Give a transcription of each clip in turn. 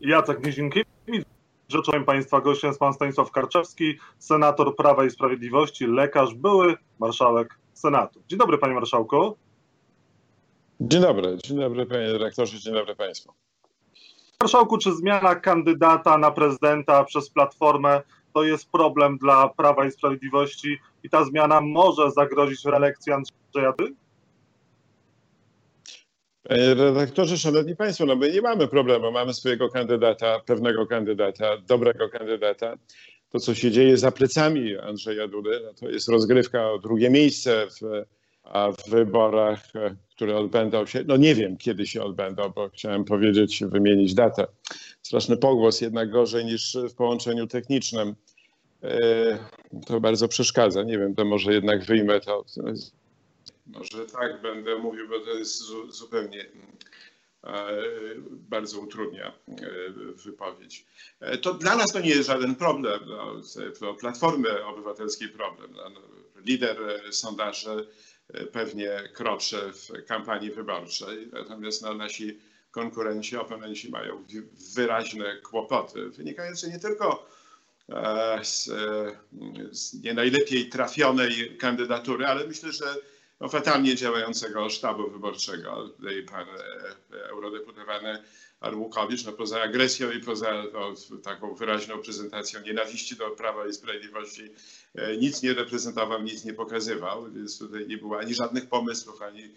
Jacek Nizinkiewicz. Rzeczą Państwa gościem jest Pan Stanisław Karczewski, senator Prawa i Sprawiedliwości, lekarz, były marszałek Senatu. Dzień dobry Panie Marszałku. Dzień dobry, dzień dobry Panie Dyrektorze, dzień dobry Państwu. Marszałku, czy zmiana kandydata na prezydenta przez Platformę to jest problem dla Prawa i Sprawiedliwości i ta zmiana może zagrozić reelekcji Andrzeja Dudy? Panie redaktorze, szanowni państwo, no my nie mamy problemu. Mamy swojego kandydata, pewnego kandydata, dobrego kandydata. To, co się dzieje za plecami Andrzeja Dudy, no to jest rozgrywka o drugie miejsce w, w wyborach, które odbędą się, no nie wiem kiedy się odbędą, bo chciałem powiedzieć, wymienić datę. Straszny pogłos, jednak gorzej niż w połączeniu technicznym. E, to bardzo przeszkadza. Nie wiem, to może jednak wyjmę to może tak będę mówił, bo to jest zupełnie e, bardzo utrudnia e, wypowiedź. E, to dla nas to nie jest żaden problem, no, Platformy Obywatelskiej problem. No, no, lider sondaży pewnie kroczy w kampanii wyborczej, natomiast no, nasi konkurenci, oponenci mają wyraźne kłopoty, wynikające nie tylko z, z nie najlepiej trafionej kandydatury, ale myślę, że no, fatalnie działającego sztabu wyborczego. Tutaj pan e, eurodeputowany Arłukowicz, no poza agresją i poza no, taką wyraźną prezentacją nienawiści do Prawa i Sprawiedliwości e, nic nie reprezentował, nic nie pokazywał, więc tutaj nie było ani żadnych pomysłów, ani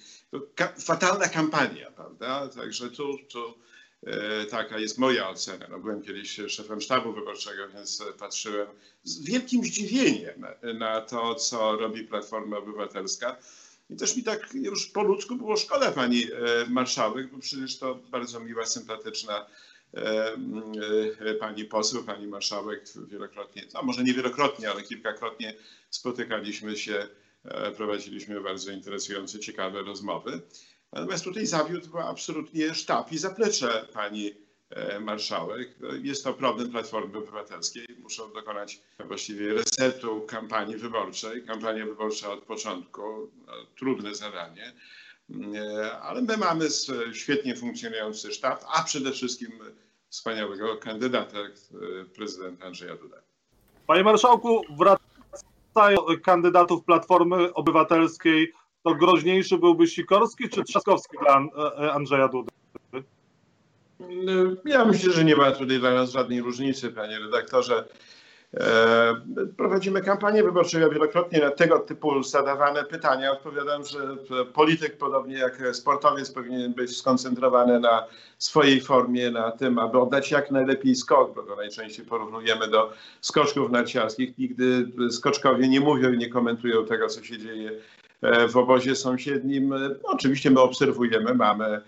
ka fatalna kampania, prawda? Także tu, tu e, taka jest moja ocena. No, byłem kiedyś szefem sztabu wyborczego, więc patrzyłem z wielkim zdziwieniem na to, co robi Platforma Obywatelska. I też mi tak już po ludzku było szkoda pani e, marszałek, bo przecież to bardzo miła, sympatyczna e, e, pani poseł, pani marszałek wielokrotnie, a może nie wielokrotnie, ale kilkakrotnie spotykaliśmy się, prowadziliśmy bardzo interesujące, ciekawe rozmowy. Natomiast tutaj zawiódł absolutnie sztab i zaplecze pani marszałek. No, jest to problem Platformy Obywatelskiej. Muszą dokonać właściwie resetu kampanii wyborczej. Kampania wyborcza od początku, no, trudne zadanie, e, ale my mamy świetnie funkcjonujący sztab, a przede wszystkim wspaniałego kandydata, e, prezydenta Andrzeja Duda. Panie Marszałku, wracają kandydatów Platformy Obywatelskiej, to groźniejszy byłby Sikorski czy Trzaskowski dla Andrzeja Dudy? Ja myślę, że nie ma tutaj dla nas żadnej różnicy, panie redaktorze. E, prowadzimy kampanię wyborczą. Ja wielokrotnie na tego typu zadawane pytania odpowiadam, że polityk, podobnie jak sportowiec, powinien być skoncentrowany na swojej formie, na tym, aby oddać jak najlepiej skok, bo to najczęściej porównujemy do skoczków narciarskich. Nigdy skoczkowie nie mówią i nie komentują tego, co się dzieje e, w obozie sąsiednim. Oczywiście my obserwujemy, mamy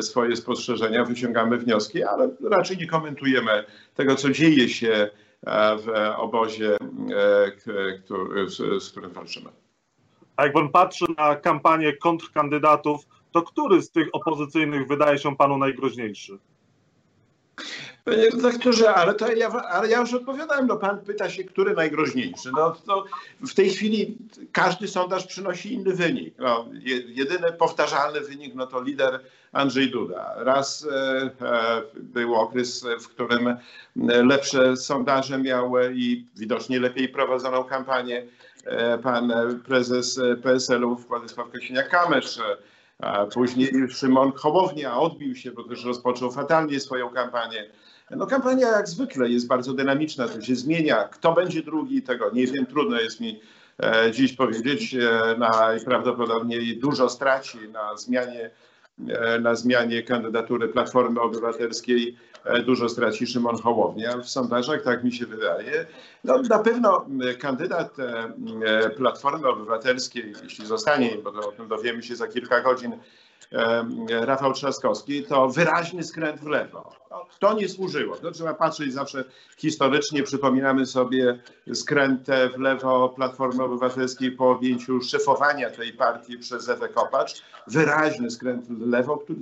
swoje spostrzeżenia, wyciągamy wnioski, ale raczej nie komentujemy tego, co dzieje się e, w obozie, e, z którym walczymy. A jak pan patrzy na kampanię kontrkandydatów, to który z tych opozycyjnych wydaje się panu najgroźniejszy? Panie redaktorze, ale, to ja, ale ja już odpowiadałem. No, pan pyta się, który najgroźniejszy. No, to w tej chwili każdy sondaż przynosi inny wynik. No, jedyny powtarzalny wynik no, to lider Andrzej Duda. Raz e, e, był okres, w którym lepsze sondaże miały i widocznie lepiej prowadzoną kampanię e, pan prezes PSL-u Władysław Kosiniak-Kamysz. Później Szymon Hołownia odbił się, bo też rozpoczął fatalnie swoją kampanię. No kampania jak zwykle jest bardzo dynamiczna, to się zmienia. Kto będzie drugi, tego nie wiem, trudno jest mi e, dziś powiedzieć. E, najprawdopodobniej dużo straci na zmianie, e, na zmianie kandydatury Platformy Obywatelskiej. Dużo straci Szymon Hołownia w sondażach, tak mi się wydaje. No, na pewno kandydat Platformy Obywatelskiej, jeśli zostanie, bo o tym dowiemy się za kilka godzin, Rafał Trzaskowski, to wyraźny skręt w lewo. To nie służyło. To trzeba patrzeć zawsze historycznie. Przypominamy sobie skrętę w lewo Platformy Obywatelskiej po objęciu szefowania tej partii przez Ewę Kopacz. Wyraźny skręt w lewo, który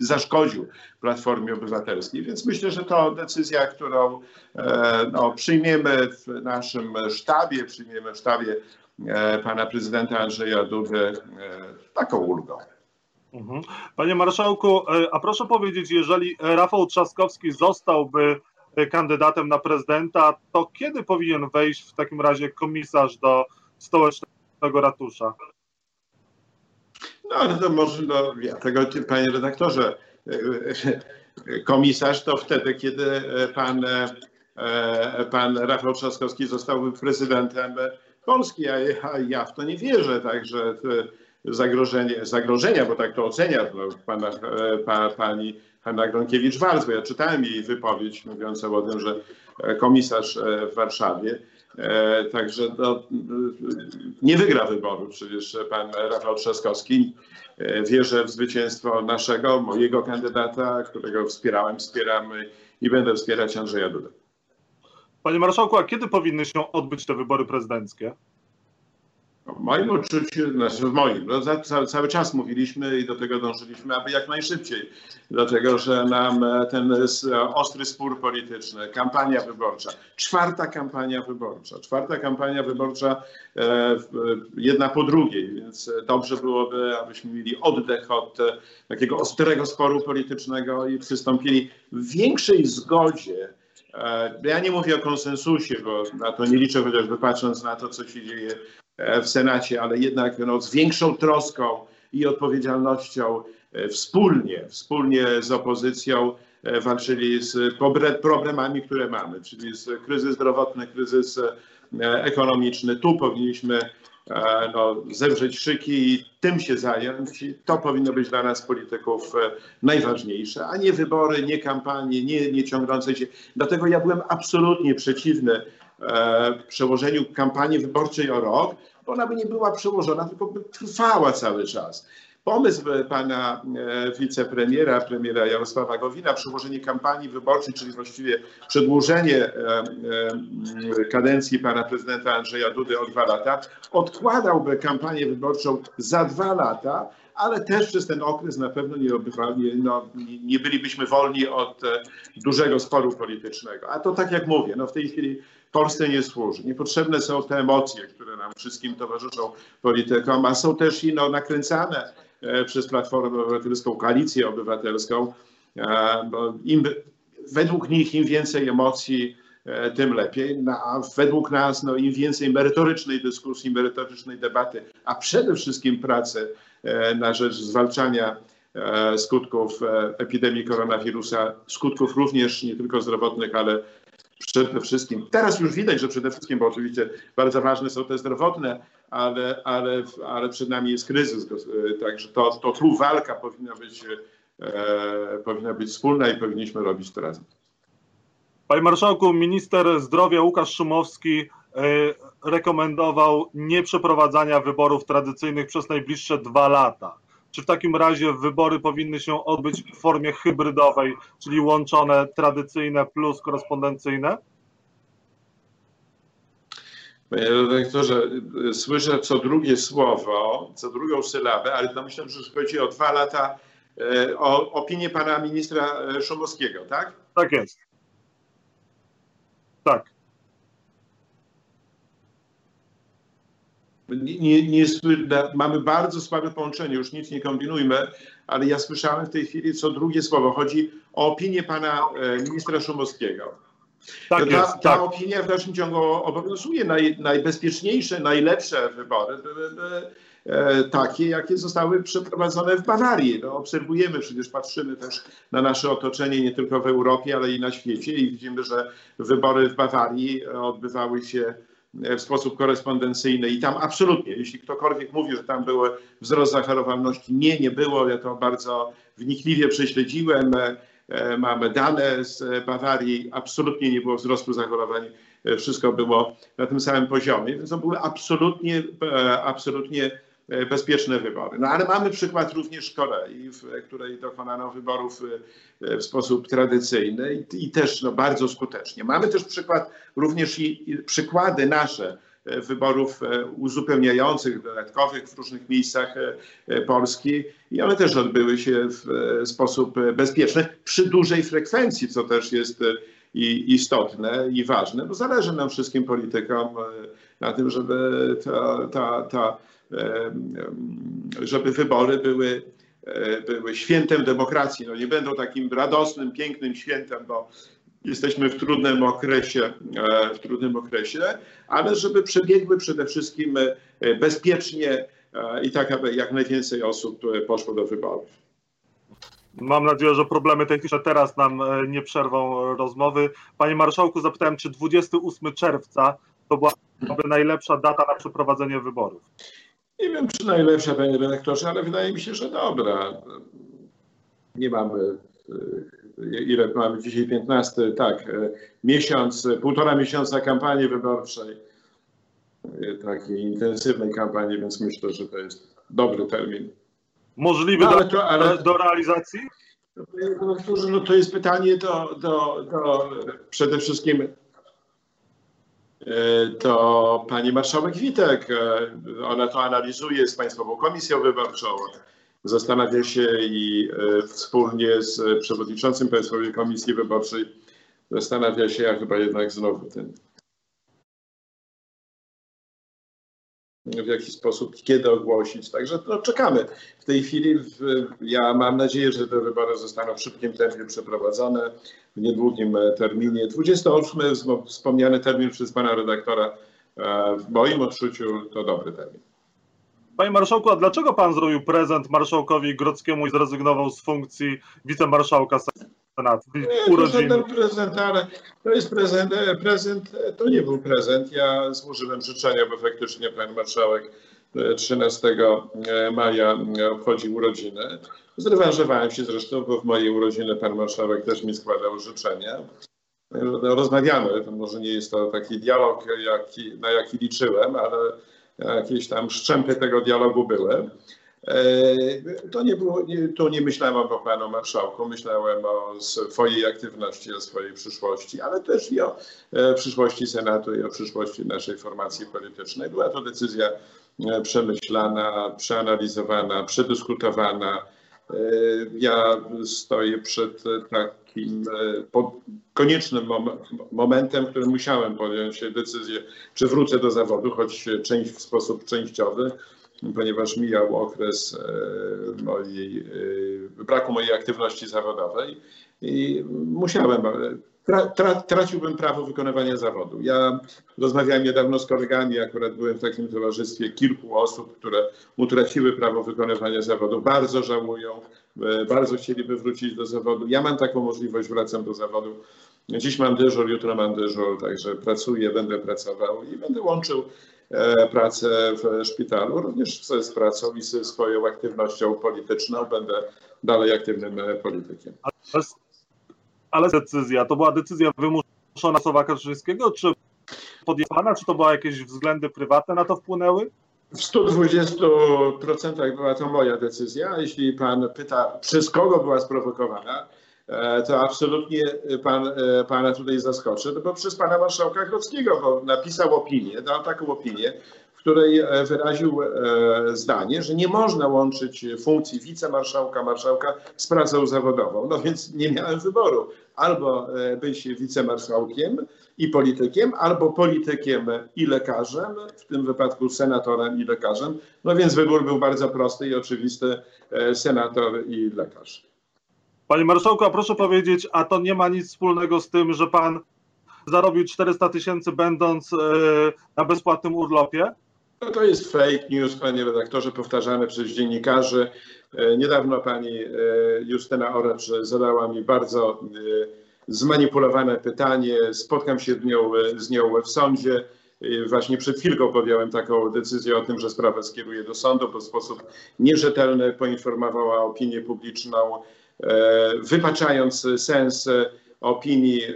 zaszkodził Platformie Obywatelskiej. Więc myślę, że to decyzja, którą e, no, przyjmiemy w naszym sztabie, przyjmiemy w sztabie e, pana prezydenta Andrzeja Dudy e, taką ulgą. Mhm. Panie marszałku, a proszę powiedzieć, jeżeli Rafał Trzaskowski zostałby kandydatem na prezydenta, to kiedy powinien wejść w takim razie komisarz do stołecznego ratusza? No, ale to może, no, ja tego, panie redaktorze, komisarz to wtedy, kiedy pan, pan Rafał Trzaskowski zostałby prezydentem Polski, a ja, ja w to nie wierzę, także zagrożenie, zagrożenia, bo tak to ocenia pana, pa, pani Hanna Gronkiewicz-Walc, bo ja czytałem jej wypowiedź mówiącą o tym, że komisarz w Warszawie E, także no, nie wygra wyboru. Przecież pan Rafał Trzaskowski e, wierzę w zwycięstwo naszego, mojego kandydata, którego wspierałem, wspieram i będę wspierać Andrzeja Dudę. Panie marszałku, a kiedy powinny się odbyć te wybory prezydenckie? W moim odczuciu, znaczy w moim, no cały, cały czas mówiliśmy i do tego dążyliśmy, aby jak najszybciej, dlatego że nam e, ten ostry spór polityczny, kampania wyborcza, czwarta kampania wyborcza, czwarta kampania wyborcza e, jedna po drugiej, więc dobrze byłoby, abyśmy mieli oddech od e, takiego ostrego sporu politycznego i przystąpili w większej zgodzie ja nie mówię o konsensusie, bo na to nie liczę, chociażby patrząc na to, co się dzieje E, w Senacie, ale jednak no, z większą troską i odpowiedzialnością e, wspólnie, wspólnie z opozycją e, walczyli z problemami, które mamy, czyli z kryzys zdrowotny, kryzys ekonomiczny. Tu powinniśmy no, zewrzeć szyki i tym się zająć. To powinno być dla nas polityków najważniejsze, a nie wybory, nie kampanie, nie, nie ciągnące się. Dlatego ja byłem absolutnie przeciwny E, przełożeniu kampanii wyborczej o rok, ona by nie była przełożona, tylko by trwała cały czas. Pomysł pana e, wicepremiera, premiera Jarosława Gowina, przełożenie kampanii wyborczej, czyli właściwie przedłużenie e, kadencji pana prezydenta Andrzeja Dudy o dwa lata, odkładałby kampanię wyborczą za dwa lata, ale też przez ten okres na pewno nie, obywali, no, nie bylibyśmy wolni od dużego sporu politycznego. A to tak jak mówię, no w tej chwili Polsce nie służy. Niepotrzebne są te emocje, które nam wszystkim towarzyszą politykom, a są też i no, nakręcane e, przez Platformę Obywatelską, Koalicję Obywatelską. E, bo im, według nich im więcej emocji, e, tym lepiej. No, a według nas no, im więcej merytorycznej dyskusji, merytorycznej debaty, a przede wszystkim pracy na rzecz zwalczania skutków epidemii koronawirusa, skutków również nie tylko zdrowotnych, ale przede wszystkim, teraz już widać, że przede wszystkim, bo oczywiście bardzo ważne są te zdrowotne, ale, ale, ale przed nami jest kryzys, e, także to, to tu walka powinna być, e, powinna być wspólna i powinniśmy robić to razem. Panie Marszałku, minister zdrowia Łukasz Szumowski e, rekomendował nieprzeprowadzania wyborów tradycyjnych przez najbliższe dwa lata. Czy w takim razie wybory powinny się odbyć w formie hybrydowej, czyli łączone tradycyjne plus korespondencyjne? Panie redaktorze, słyszę co drugie słowo, co drugą sylabę, ale to myślę, że chodzi o dwa lata, e, o opinię pana ministra Szumowskiego, tak? Tak jest. Tak. Nie, mamy bardzo słabe połączenie, już nic nie kombinujmy, ale ja słyszałem w tej chwili co drugie słowo. Chodzi o opinię pana e, ministra Szumowskiego. Tak ta, jest, ta tak. opinia w dalszym ciągu obowiązuje. Naj, najbezpieczniejsze, najlepsze wybory były e, takie, jakie zostały przeprowadzone w Bawarii. No, obserwujemy, przecież patrzymy też na nasze otoczenie nie tylko w Europie, ale i na świecie i widzimy, że wybory w Bawarii odbywały się w sposób korespondencyjny i tam absolutnie, jeśli ktokolwiek mówi, że tam był wzrost zachorowalności, nie, nie było. Ja to bardzo wnikliwie prześledziłem. E, mamy dane z Bawarii, absolutnie nie było wzrostu zachorowań, e, wszystko było na tym samym poziomie, więc to były absolutnie, e, absolutnie bezpieczne wybory. No ale mamy przykład również Korei, w której dokonano wyborów w sposób tradycyjny i, i też no, bardzo skutecznie. Mamy też przykład również i, i przykłady nasze wyborów uzupełniających, dodatkowych w różnych miejscach Polski i one też odbyły się w sposób bezpieczny przy dużej frekwencji, co też jest i istotne i ważne, bo zależy nam wszystkim politykom na tym, żeby ta, ta, ta żeby wybory były były świętem demokracji. No nie będą takim radosnym, pięknym świętem, bo jesteśmy w trudnym okresie, w trudnym okresie, ale żeby przebiegły przede wszystkim bezpiecznie i tak, aby jak najwięcej osób poszło do wyborów. Mam nadzieję, że problemy techniczne teraz nam e, nie przerwą rozmowy. Panie Marszałku, zapytałem, czy 28 czerwca to byłaby najlepsza data na przeprowadzenie wyborów? Nie wiem, czy najlepsza, panie redaktorze, ale wydaje mi się, że dobra. Nie mamy, e, ile mamy dzisiaj, 15, tak, e, miesiąc, półtora miesiąca kampanii wyborczej, takiej intensywnej kampanii, więc myślę, że to jest dobry termin możliwy no, ale to, ale... do, do realizacji? No to jest pytanie do, do, do przede wszystkim to e, pani marszałek Witek. E, ona to analizuje z Państwową Komisją Wyborczą. Zastanawia się i e, wspólnie z przewodniczącym Państwowej Komisji Wyborczej zastanawia się, ja chyba jednak znowu ten w jaki sposób, kiedy ogłosić. Także no, czekamy. W tej chwili w, ja mam nadzieję, że te wybory zostaną w szybkim tempie przeprowadzone, w niedługim e, terminie. 28 wspomniany termin przez pana redaktora e, w moim odczuciu to dobry termin. Panie marszałku, a dlaczego pan zrobił prezent marszałkowi Grodzkiemu i zrezygnował z funkcji wicemarszałka Senatu? Urodziny. To, prezent, ale to jest prezent, e, prezent, to nie był prezent. Ja złożyłem życzenia, bo faktycznie pan marszałek 13 e, maja e, obchodzi urodziny. Zrewanżowałem się zresztą, bo w mojej urodziny pan marszałek też mi składał życzenia. Rozmawiamy, to może nie jest to taki dialog, jaki, na jaki liczyłem, ale jakieś tam szczępy tego dialogu były. E, to nie było, nie, tu nie myślałem o panu marszałku, myślałem o swojej aktywności, o swojej przyszłości, ale też i o e, przyszłości Senatu i o przyszłości naszej formacji politycznej. Była to decyzja e, przemyślana, przeanalizowana, przedyskutowana. Ja stoję przed takim koniecznym momentem, w którym musiałem podjąć decyzję, czy wrócę do zawodu, choć część w sposób częściowy ponieważ mijał okres e, mojej, e, braku mojej aktywności zawodowej i musiałem, tra, tra, traciłbym prawo wykonywania zawodu. Ja rozmawiałem niedawno z kolegami, akurat byłem w takim towarzystwie kilku osób, które utraciły prawo wykonywania zawodu, bardzo żałują, e, bardzo chcieliby wrócić do zawodu. Ja mam taką możliwość, wracam do zawodu. Dziś mam dyżur, jutro mam dyżur, także pracuję, będę pracował i będę łączył E, pracę w szpitalu, również z pracą i ze swoją aktywnością polityczną. Będę dalej aktywnym e, politykiem. Ale, ale decyzja, to była decyzja wymuszona Sowa Kaczyńskiego, czy podjęta, czy to były jakieś względy prywatne na to wpłynęły? W 120% była to moja decyzja. Jeśli pan pyta, przez kogo była sprowokowana, E, to absolutnie pan, e, pana tutaj zaskoczy, no bo przez pana marszałka Grodzkiego, bo napisał opinię, dał taką opinię, w której e, wyraził zdanie, że nie można łączyć funkcji wicemarszałka, marszałka z pracą zawodową. No więc nie miałem wyboru. Albo być wicemarszałkiem i politykiem, albo politykiem i lekarzem, w tym wypadku senatorem i lekarzem. No więc wybór był bardzo prosty i oczywisty, senator i lekarz. Panie marszałku, a proszę powiedzieć, a to nie ma nic wspólnego z tym, że pan zarobił 400 tysięcy będąc e, na bezpłatnym urlopie? No to jest fake news, panie redaktorze, powtarzane przez dziennikarzy. E, niedawno pani e, Justyna Oracz zadała mi bardzo zmanipulowane pytanie. Spotkam się z nią, z nią w sądzie. Właśnie przed chwilką podjąłem taką decyzję o tym, że sprawę skieruję do sądu, bo w sposób nierzetelny poinformowała opinię publiczną wypaczając sens opinii e,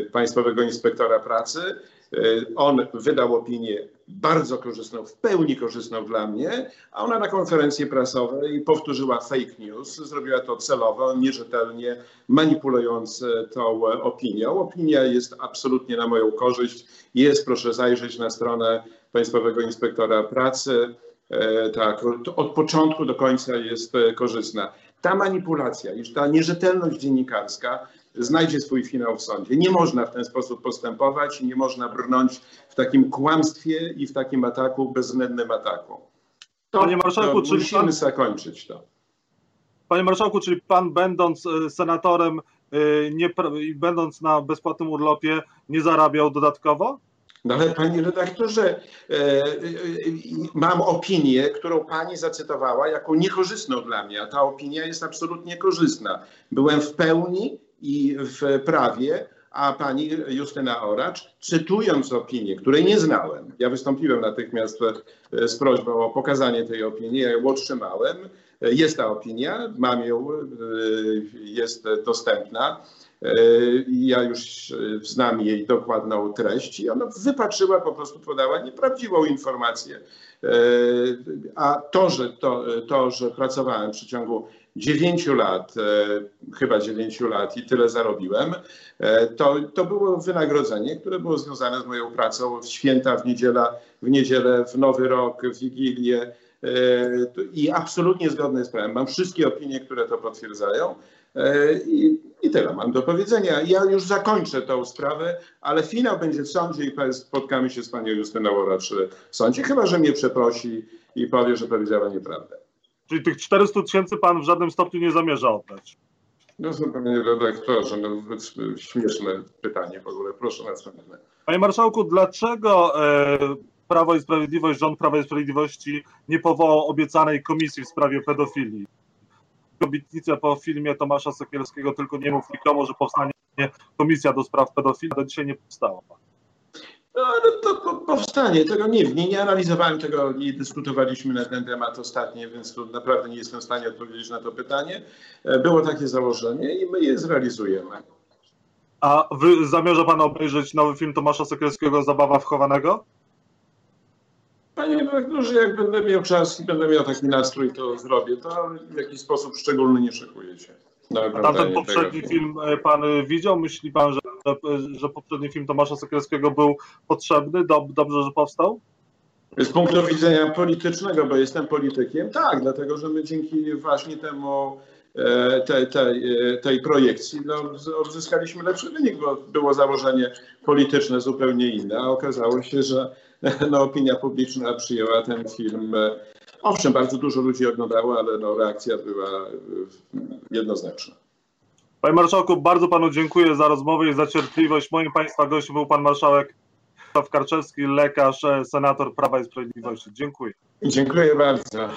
Państwowego Inspektora Pracy. E, on wydał opinię bardzo korzystną, w pełni korzystną dla mnie, a ona na konferencji prasowej powtórzyła fake news. Zrobiła to celowo, nierzetelnie, manipulując tą opinią. Opinia jest absolutnie na moją korzyść. Jest, proszę zajrzeć na stronę Państwowego Inspektora Pracy. Tak, od początku do końca jest korzystna ta manipulacja, już ta nierzetelność dziennikarska znajdzie swój finał w sądzie. Nie można w ten sposób postępować i nie można brnąć w takim kłamstwie i w takim ataku, bezwzględnym ataku. To, Panie Marszałku, to musimy pan... zakończyć to. Panie marszałku, czyli pan będąc senatorem, nie, będąc na bezpłatnym urlopie, nie zarabiał dodatkowo? No ale panie redaktorze, e, e, mam opinię, którą pani zacytowała jako niekorzystną dla mnie, a ta opinia jest absolutnie korzystna. Byłem w pełni i w prawie, a pani Justyna Oracz, cytując opinię, której nie znałem, ja wystąpiłem natychmiast e, z prośbą o pokazanie tej opinii, ja ją otrzymałem, jest ta opinia, mam ją, jest dostępna. E, ja już e, znam jej dokładną treść i ona wypatrzyła, po prostu podała nieprawdziwą informację. E, a to, że, to, to, że pracowałem w przeciągu 9 lat, chyba 9 lat i tyle zarobiłem, to, to było wynagrodzenie, które było związane z moją pracą w święta, w niedzielę, w niedzielę, w Nowy Rok, w Wigilię i absolutnie zgodne z prawem. Mam wszystkie opinie, które to potwierdzają. I, I tyle mam do powiedzenia. Ja już zakończę tą sprawę, ale finał będzie w sądzie i spotkamy się z panią Justyną Oracz w sądzie, chyba że mnie przeprosi i powie, że powiedziała nieprawdę. Czyli tych 400 tysięcy pan w żadnym stopniu nie zamierza oddać? No panie redaktorze, no, śmieszne pytanie w ogóle. Proszę następne. Panie marszałku, dlaczego e, Prawo i Sprawiedliwość, rząd Prawa i Sprawiedliwości nie powołał obiecanej komisji w sprawie pedofilii? obietnicę po filmie Tomasza Sekielskiego, tylko nie mów nikomu, że powstanie komisja do spraw pedofilii, do dzisiaj nie powstała. No, ale to powstanie, tego nie. Nie, nie analizowałem tego, nie dyskutowaliśmy na ten temat ostatnio, więc tu naprawdę nie jestem w stanie odpowiedzieć na to pytanie. E, było takie założenie i my je zrealizujemy. A wy zamierza pan obejrzeć nowy film Tomasza Sekielskiego Zabawa wchowanego? Panie redaktorze, jak będę miał czas i będę miał taki nastrój, to zrobię. To w jakiś sposób szczególny nie szykuję się. A tamten poprzedni tego. film e, pan widział? Myśli pan, że, że poprzedni film Tomasza Sekielskiego był potrzebny? Dobrze, że powstał? Z punktu widzenia politycznego, bo jestem politykiem, tak, dlatego że my dzięki właśnie temu e, tej, tej, e, tej projekcji no, odzyskaliśmy lepszy wynik, bo było założenie polityczne zupełnie inne, a okazało się, że no, opinia publiczna przyjęła ten film. Owszem, bardzo dużo ludzi oglądało, ale no, reakcja była e, jednoznaczna. Panie Marszałku, bardzo Panu dziękuję za rozmowę i za cierpliwość. Moim Państwa gościem był Pan Marszałek Karczewski, lekarz, senator Prawa i Sprawiedliwości. Dziękuję. Dziękuję bardzo.